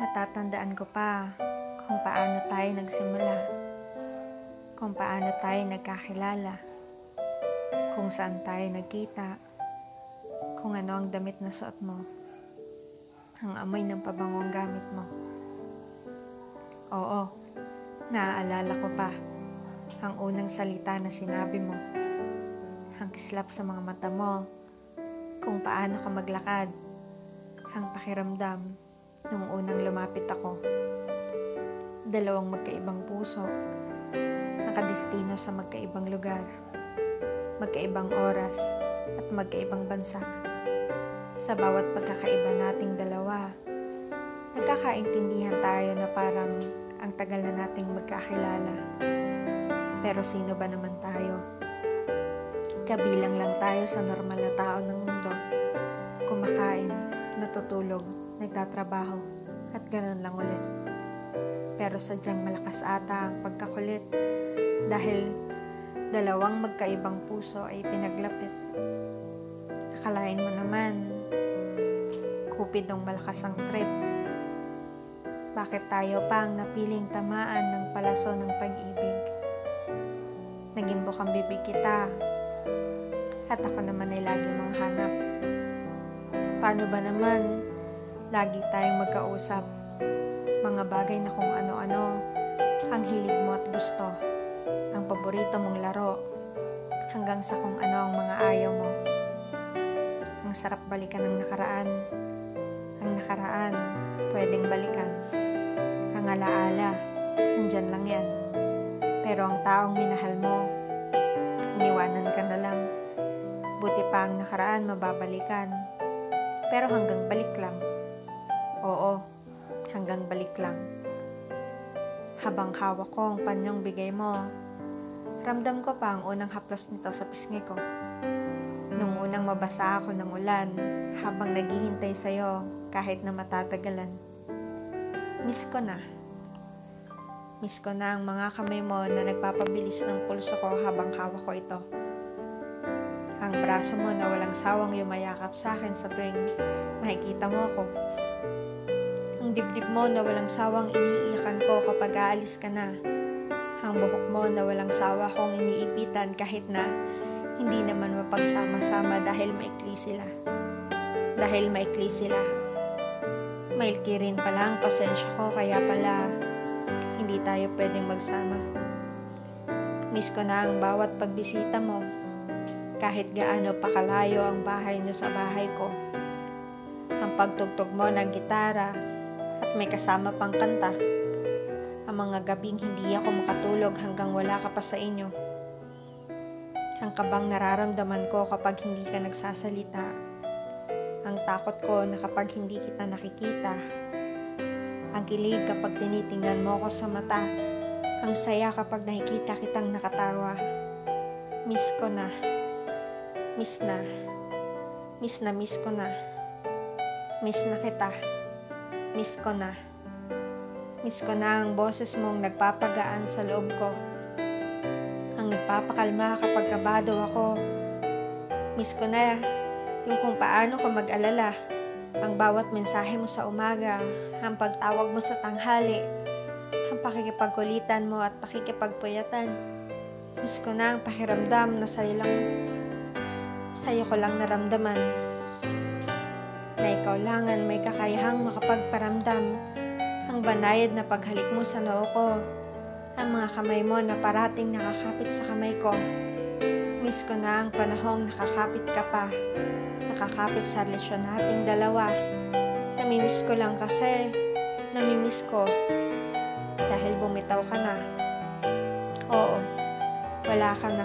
Natatandaan ko pa kung paano tayo nagsimula. kung paano tayo nagkakilala, kung saan tayo nagkita, kung ano ang damit na suot mo, ang amoy ng pabangong gamit mo. Oo, naaalala ko pa ang unang salita na sinabi mo, ang kislap sa mga mata mo, kung paano ka maglakad, ang pakiramdam nung unang lumapit ako. Dalawang magkaibang puso, nakadestino sa magkaibang lugar, magkaibang oras, at magkaibang bansa. Sa bawat pagkakaiba nating dalawa, nagkakaintindihan tayo na parang ang tagal na nating magkakilala. Pero sino ba naman tayo? Kabilang lang tayo sa normal na tao ng mundo. Kumakain, natutulog, nagtatrabaho, at ganun lang ulit. Pero sadyang malakas ata ang pagkakulit dahil dalawang magkaibang puso ay pinaglapit. Akalain mo naman, kupid ng malakas ang trip. Bakit tayo pa ang napiling tamaan ng palaso ng pag-ibig? Naging bukang bibig kita, at ako naman ay lagi mong hanap. Paano ba naman, lagi tayong magkausap, mga bagay na kung ano-ano, ang hilig mo at gusto, ang paborito mong laro, hanggang sa kung ano ang mga ayaw mo. Ang sarap balikan ng nakaraan. Nakaraan, pwedeng balikan. Ang alaala, nandyan lang yan. Pero ang taong minahal mo, iniwanan ka na lang. Buti pa ang nakaraan mababalikan. Pero hanggang balik lang. Oo, hanggang balik lang. Habang hawak ko ang panyong bigay mo, ramdam ko pa ang unang haplos nito sa pisngi ko. Nung unang mabasa ako ng ulan, habang naghihintay sa'yo kahit na matatagalan. Miss ko na. Miss ko na ang mga kamay mo na nagpapabilis ng pulso ko habang hawak ko ito. Ang braso mo na walang sawang yumayakap sa akin sa tuwing makikita mo ako. Ang dibdib mo na walang sawang iniiyakan ko kapag aalis ka na. Ang buhok mo na walang sawa kong iniipitan kahit na hindi naman mapagsama-sama dahil maikli sila. Dahil maikli sila. Mailki rin pala ang pasensya ko kaya pala hindi tayo pwedeng magsama. Miss ko na ang bawat pagbisita mo kahit gaano pa kalayo ang bahay niyo sa bahay ko. Ang pagtugtog mo ng gitara at may kasama pang kanta. Ang mga gabing hindi ako makatulog hanggang wala ka pa sa inyo. Ang kabang nararamdaman ko kapag hindi ka nagsasalita. Ang takot ko na kapag hindi kita nakikita. Ang kilig kapag tinitingnan mo ko sa mata. Ang saya kapag nakikita kitang nakatawa. Miss ko na. Miss na. Miss na miss ko na. Miss na kita. Miss ko na. Miss ko na ang boses mong nagpapagaan sa loob ko. Ang nagpapakalma kapag kabado ako. Miss ko na yung kung paano ka mag-alala. Ang bawat mensahe mo sa umaga, ang pagtawag mo sa tanghali, ang pakikipagkulitan mo at pakikipagpuyatan. Miss ko na ang pakiramdam na sa'yo lang, sa'yo ko lang naramdaman. Na ikaw lang ang may kakayahang makapagparamdam ang banayad na paghalik mo sa noo ko, ang mga kamay mo na parating nakakapit sa kamay ko. Miss ko na ang panahong nakakapit ka pa, nakakapit sa relasyon nating dalawa. Namimiss ko lang kasi, namimiss ko dahil bumitaw ka na. Oo, wala ka na.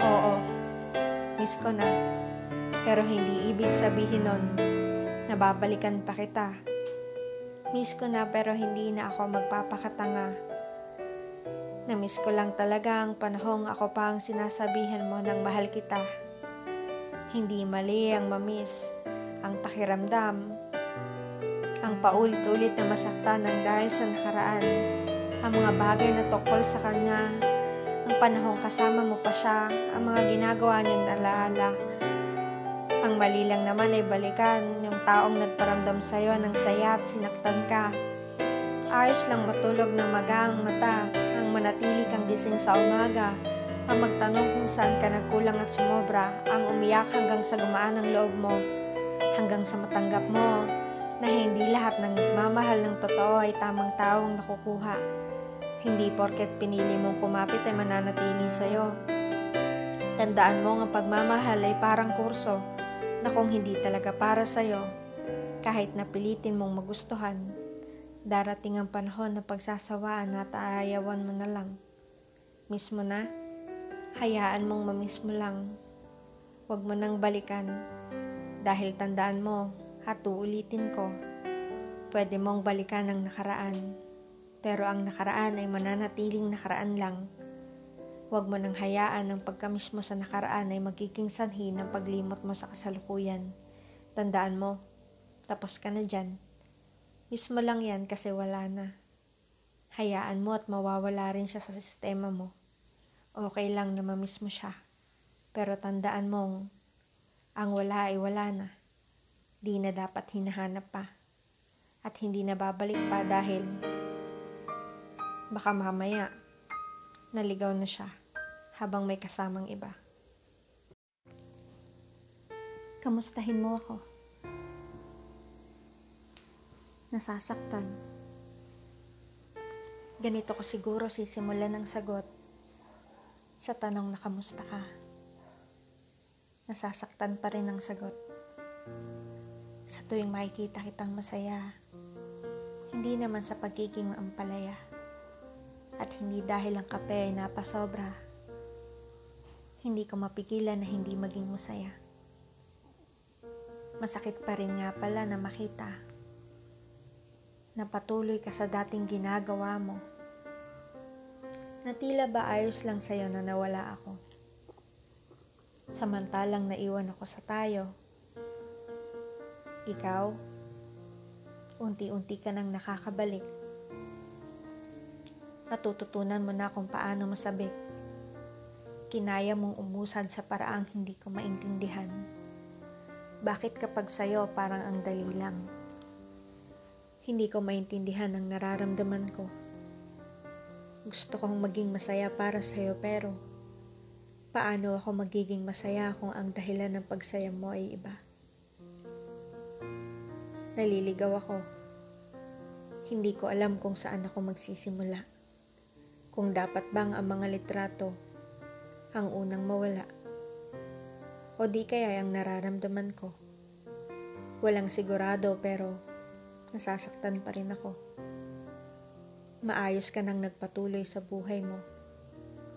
Oo, miss ko na. Pero hindi ibig sabihin nun na babalikan pa kita. Miss ko na pero hindi na ako magpapakatanga. Namiss ko lang talaga ang panahong ako pa ang sinasabihan mo ng mahal kita. Hindi mali ang mamiss, ang pakiramdam, ang paulit-ulit na masaktan ng dahil sa nakaraan, ang mga bagay na tukol sa kanya, ang panahong kasama mo pa siya, ang mga ginagawa niyong alaala, ang mali lang naman ay balikan yung taong nagparamdam sa'yo ng saya at sinaktan ka. Ayos lang matulog ng magang mata. Manatili kang gising sa umaga, ang magtanong kung saan ka nagkulang at sumobra, ang umiyak hanggang sa gumaan ang loob mo, hanggang sa matanggap mo na hindi lahat ng mamahal ng totoo ay tamang taong nakukuha. Hindi porket pinili mong kumapit ay mananatili sa'yo. Tandaan mo ang pagmamahal ay parang kurso na kung hindi talaga para sa'yo, kahit napilitin mong magustuhan, darating ang panahon na pagsasawaan at aayawan mo na lang. Miss mo na? Hayaan mong mamiss mo lang. Huwag mo nang balikan. Dahil tandaan mo, at uulitin ko, pwede mong balikan ang nakaraan. Pero ang nakaraan ay mananatiling nakaraan lang. Huwag mo nang hayaan ang pagkamis mo sa nakaraan ay magiging sanhi ng paglimot mo sa kasalukuyan. Tandaan mo, tapos ka na dyan. Miss mo lang yan kasi wala na. Hayaan mo at mawawala rin siya sa sistema mo. Okay lang na mamiss mo siya. Pero tandaan mong, ang wala ay wala na. Di na dapat hinahanap pa. At hindi na babalik pa dahil baka mamaya naligaw na siya habang may kasamang iba. Kamustahin mo ako? Nasasaktan. Ganito ko siguro sisimulan ng sagot sa tanong na kamusta ka. Nasasaktan pa rin ang sagot. Sa tuwing makikita kitang masaya, hindi naman sa pagiging ampalaya. At hindi dahil ang kape ay napasobra, hindi ko mapigilan na hindi maging masaya. Masakit pa rin nga pala na makita na patuloy ka sa dating ginagawa mo. Na tila ba ayos lang sa'yo na nawala ako. Samantalang naiwan ako sa tayo. Ikaw, unti-unti ka nang nakakabalik. Natututunan mo na kung paano masabik. Kinaya mong umusad sa paraang hindi ko maintindihan. Bakit kapag sa'yo parang ang dali lang? Hindi ko maintindihan ang nararamdaman ko. Gusto kong maging masaya para sa'yo pero paano ako magiging masaya kung ang dahilan ng pagsaya mo ay iba? Naliligaw ako. Hindi ko alam kung saan ako magsisimula. Kung dapat bang ang mga litrato ang unang mawala. O di kaya ang nararamdaman ko. Walang sigurado pero nasasaktan pa rin ako. Maayos ka nang nagpatuloy sa buhay mo.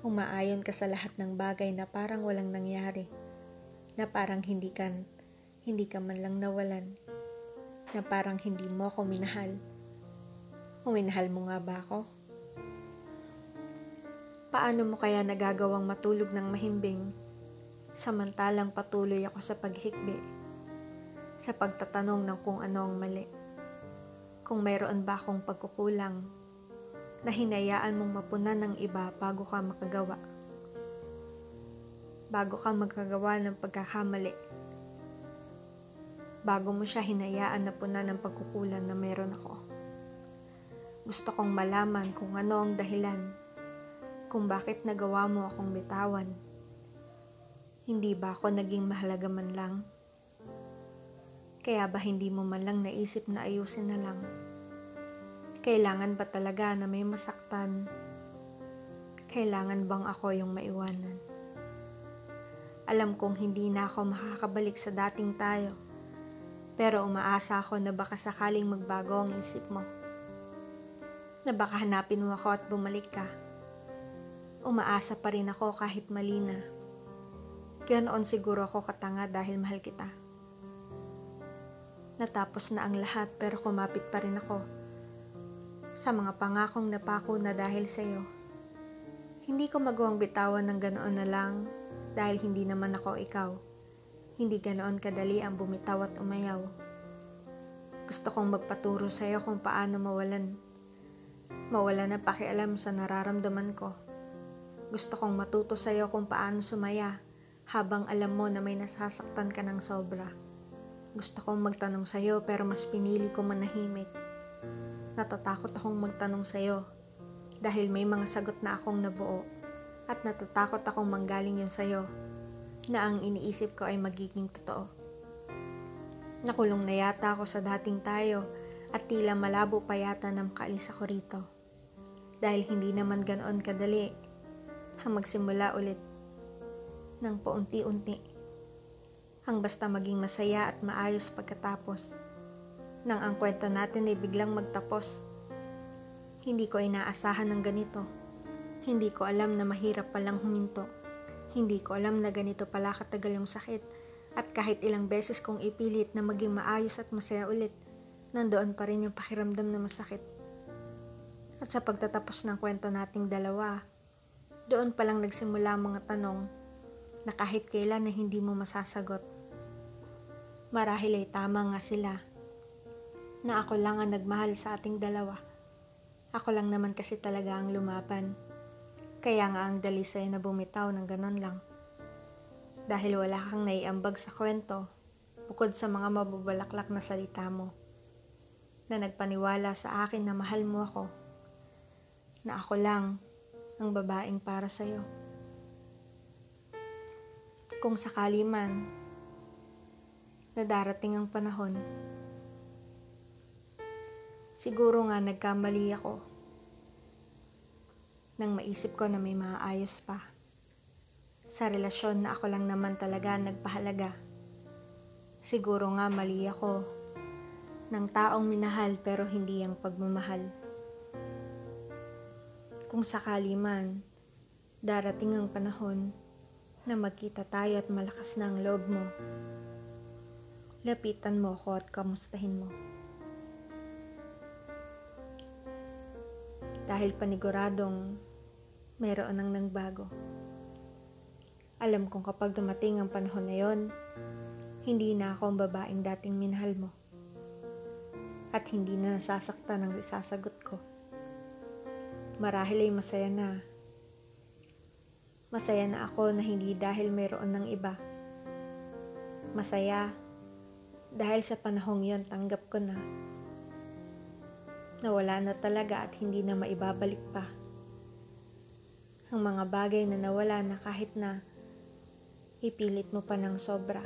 Umaayon ka sa lahat ng bagay na parang walang nangyari. Na parang hindi ka, hindi ka man lang nawalan. Na parang hindi mo ako minahal. Uminahal mo nga ba ako? Paano mo kaya nagagawang matulog ng mahimbing samantalang patuloy ako sa paghikbi, sa pagtatanong ng kung ano ang mali? Kung mayroon ba akong pagkukulang na hinayaan mong mapunan ng iba bago ka makagawa. Bago ka magkagawa ng pagkakamali. Bago mo siya hinayaan na punan ng pagkukulang na meron ako. Gusto kong malaman kung ano ang dahilan, kung bakit nagawa mo akong bitawan. Hindi ba ako naging mahalaga man lang? Kaya ba hindi mo man lang naisip na ayusin na lang? Kailangan ba talaga na may masaktan? Kailangan bang ako yung maiwanan? Alam kong hindi na ako makakabalik sa dating tayo. Pero umaasa ako na baka sakaling magbago ang isip mo. Na baka hanapin mo ako at bumalik ka. Umaasa pa rin ako kahit mali na. Ganoon siguro ako katanga dahil mahal kita. Natapos na ang lahat pero kumapit pa rin ako. Sa mga pangakong napako na dahil sa iyo. Hindi ko magawang bitawan ng ganoon na lang dahil hindi naman ako ikaw. Hindi ganoon kadali ang bumitaw at umayaw. Gusto kong magpaturo sa iyo kung paano mawalan. Mawalan ng pakialam sa nararamdaman ko. Gusto kong matuto sa iyo kung paano sumaya habang alam mo na may nasasaktan ka ng sobra. Gusto kong magtanong sa'yo pero mas pinili ko manahimik. Natatakot akong magtanong sa'yo Dahil may mga sagot na akong nabuo at natatakot akong manggaling yun sa'yo na ang iniisip ko ay magiging totoo. Nakulong na yata ako sa dating tayo at tila malabo pa yata na makaalis ako rito. Dahil hindi naman ganoon kadali ang magsimula ulit ng paunti-unti. Ang basta maging masaya at maayos pagkatapos nang ang kwento natin ay biglang magtapos. Hindi ko inaasahan ng ganito. Hindi ko alam na mahirap palang huminto. Hindi ko alam na ganito pala katagal yung sakit. At kahit ilang beses kong ipilit na maging maayos at masaya ulit, nandoon pa rin yung pakiramdam na masakit. At sa pagtatapos ng kwento nating dalawa, doon palang nagsimula mga tanong na kahit kailan na hindi mo masasagot. Marahil ay tama nga sila na ako lang ang nagmahal sa ating dalawa. Ako lang naman kasi talaga ang lumaban. Kaya nga ang dalisay na bumitaw ng ganon lang. Dahil wala kang naiambag sa kwento, bukod sa mga mabubalaklak na salita mo, na nagpaniwala sa akin na mahal mo ako, na ako lang ang babaeng para sa'yo. Kung sakali man na darating ang panahon, siguro nga nagkamali ako nang maisip ko na may maayos pa. Sa relasyon na ako lang naman talaga nagpahalaga. Siguro nga mali ako ng taong minahal pero hindi ang pagmamahal. Kung sakali man, darating ang panahon na magkita tayo at malakas na ang loob mo. Lapitan mo ako at kamustahin mo. dahil paniguradong mayroon nang nangbago. Alam kong kapag dumating ang panahon na yon, hindi na ako ang babaeng dating minahal mo. At hindi na nasasaktan ang isasagot ko. Marahil ay masaya na. Masaya na ako na hindi dahil mayroon ng iba. Masaya dahil sa panahong yon tanggap ko na na wala na talaga at hindi na maibabalik pa. Ang mga bagay na nawala na kahit na ipilit mo pa ng sobra.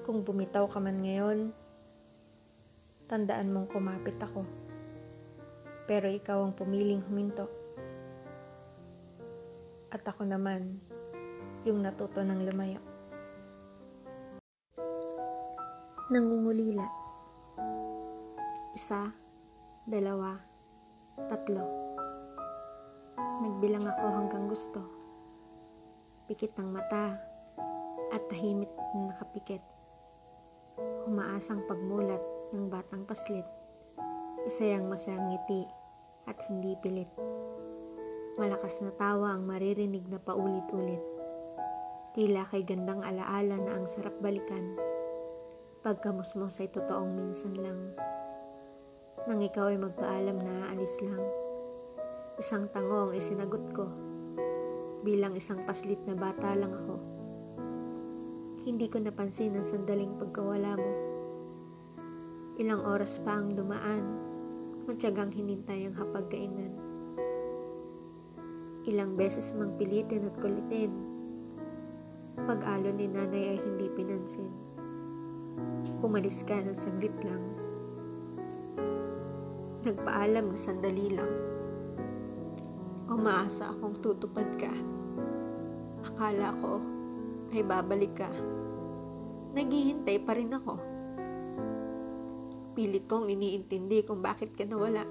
Kung bumitaw ka man ngayon, tandaan mong kumapit ako. Pero ikaw ang pumiling huminto. At ako naman, yung natuto ng lumayo. Nangungulila. Isa, dalawa, tatlo. Nagbilang ako hanggang gusto. Pikit ng mata at tahimik na nakapikit. Humaasang pagmulat ng batang paslit. Isayang masayang ngiti at hindi pilit. Malakas na tawa ang maririnig na paulit-ulit. Tila kay gandang alaala na ang sarap balikan. Pagkamusmos ay totoong minsan lang nang ikaw ay magpaalam na aalis lang. Isang tango ang isinagot ko. Bilang isang paslit na bata lang ako. Hindi ko napansin ang sandaling pagkawala mo. Ilang oras pa ang dumaan, matyagang hinintay ang hapagkainan. Ilang beses mang pilitin at kulitin. Pag-alo ni nanay ay hindi pinansin. Umalis ka ng saglit lang Nagpaalam na sandali lang. Umaasa akong tutupad ka. Akala ko ay babalik ka. Naghihintay pa rin ako. Pilit kong iniintindi kung bakit ka nawala.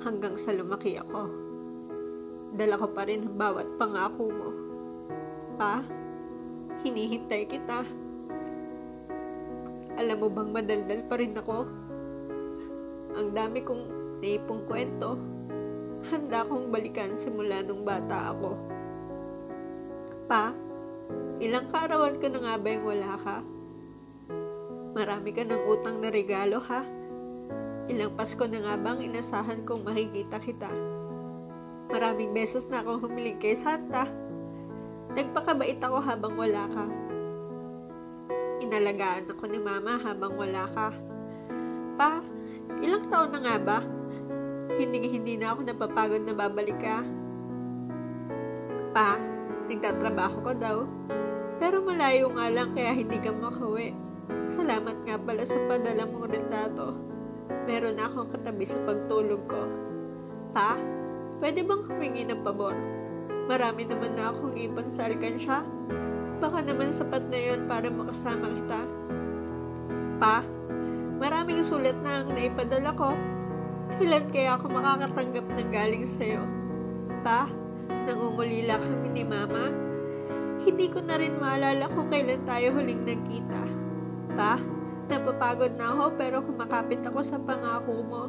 Hanggang sa lumaki ako. Dala ko pa rin ang bawat pangako mo. Pa, hinihintay kita. Alam mo bang madaldal pa rin ako? Ang dami kong naipong kwento. Handa kong balikan simula nung bata ako. Pa, ilang karawan ko na nga ba yung wala ka? Marami ka ng utang na regalo ha? Ilang Pasko na nga bang inasahan kong makikita kita? Maraming beses na akong humiling kay Santa. Nagpakabait ako habang wala ka. Inalagaan ako ni Mama habang wala ka. Pa, Ilang taon na nga ba hindi hindi na ako napapagod na babalik ka. Pa, nagtatrabaho ko daw. Pero malayo nga lang kaya hindi ka makauwi. Salamat nga pala sa padala mong retrato. Meron na akong katabi sa pagtulog ko. Pa, pwede bang humingi ng pabor? Marami naman na akong ipon sa alkansya. Baka naman sapat na yon para makasama kita. Pa, maraming sulat na ang naipadala ko. Kailan kaya ako makakatanggap ng galing sa'yo? Pa, nangungulila kami ni Mama. Hindi ko na rin maalala kung kailan tayo huling nagkita. Pa, napapagod na ako pero kumakapit ako sa pangako mo.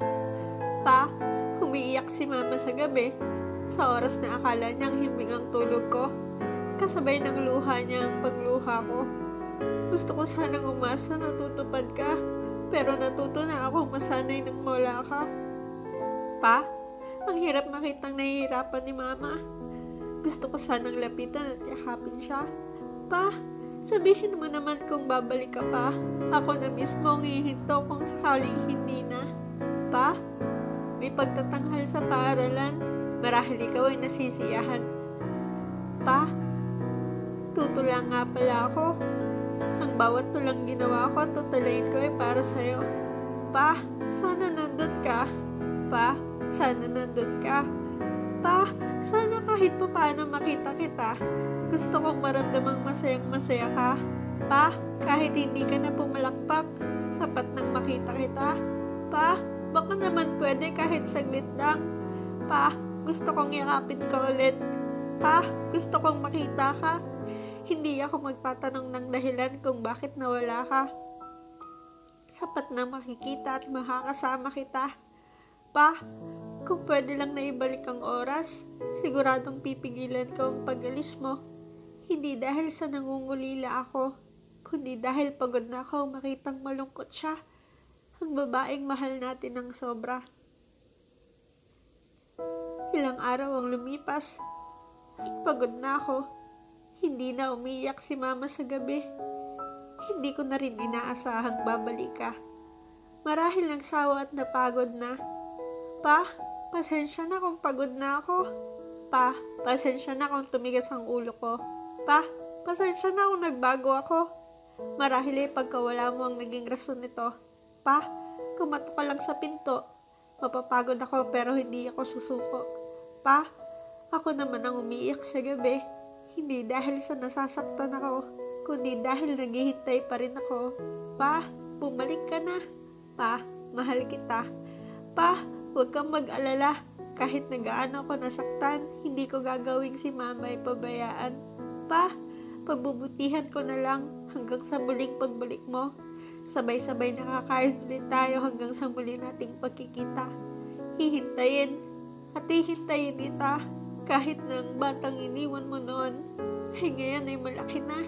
Pa, humiiyak si Mama sa gabi. Sa oras na akala niyang himbing ang tulog ko. Kasabay ng luha niya ang pagluha ko. Gusto ko sanang umasa na tutupad ka. Pero natuto na akong masanay nang mawala ka. Pa, ang hirap makitang nahihirapan ni Mama. Gusto ko sanang lapitan at yakapin siya. Pa, sabihin mo naman kung babalik ka pa. Ako na mismo ang hihinto kung sakaling hindi na. Pa, may pagtatanghal sa paaralan. Marahil ikaw ay nasisiyahan. Pa, tutulang nga pala ako. Ang bawat tulang ginawa ko, tutulayin ko ay para sa'yo. Pa, sana nandun ka. Pa, sana nandun ka. Pa, sana kahit pa paano makita kita. Gusto kong maramdamang masayang masaya ka. Pa, kahit hindi ka na pumalakpak, sapat nang makita kita. Pa, baka naman pwede kahit saglit lang. Pa, gusto kong yakapin ka ulit. Pa, gusto kong makita ka. Hindi ako magtatanong ng dahilan kung bakit nawala ka. Sapat na makikita at makakasama kita. Pa, kung pwede lang na ibalik ang oras, siguradong pipigilan ko ang pag-alis mo. Hindi dahil sa nangungulila ako, kundi dahil pagod na ako makitang malungkot siya. Ang babaeng mahal natin ng sobra. Ilang araw ang lumipas pagod na ako. Hindi na umiyak si mama sa gabi. Hindi ko na rin inaasahang babalik ka. Marahil nagsawa at napagod na. Pa, pasensya na kung pagod na ako. Pa, pasensya na kung tumigas ang ulo ko. Pa, pasensya na kung nagbago ako. Marahil ay pagkawala mo ang naging rason nito. Pa, kumato ka lang sa pinto. Mapapagod ako pero hindi ako susuko. Pa, ako naman ang umiiyak sa gabi. Hindi dahil sa nasasaktan ako, kundi dahil naghihintay pa rin ako. Pa, bumalik ka na. Pa, mahal kita. Pa, huwag kang mag-alala. Kahit nagaano ako nasaktan, hindi ko gagawing si mama ay pabayaan. Pa, pagbubutihan ko na lang hanggang sa muling pagbalik mo. Sabay-sabay nakakain ulit tayo hanggang sa muli nating pagkikita. Hihintayin at hihintayin kita kahit nang batang iniwan mo noon, ay ngayon ay malaki na.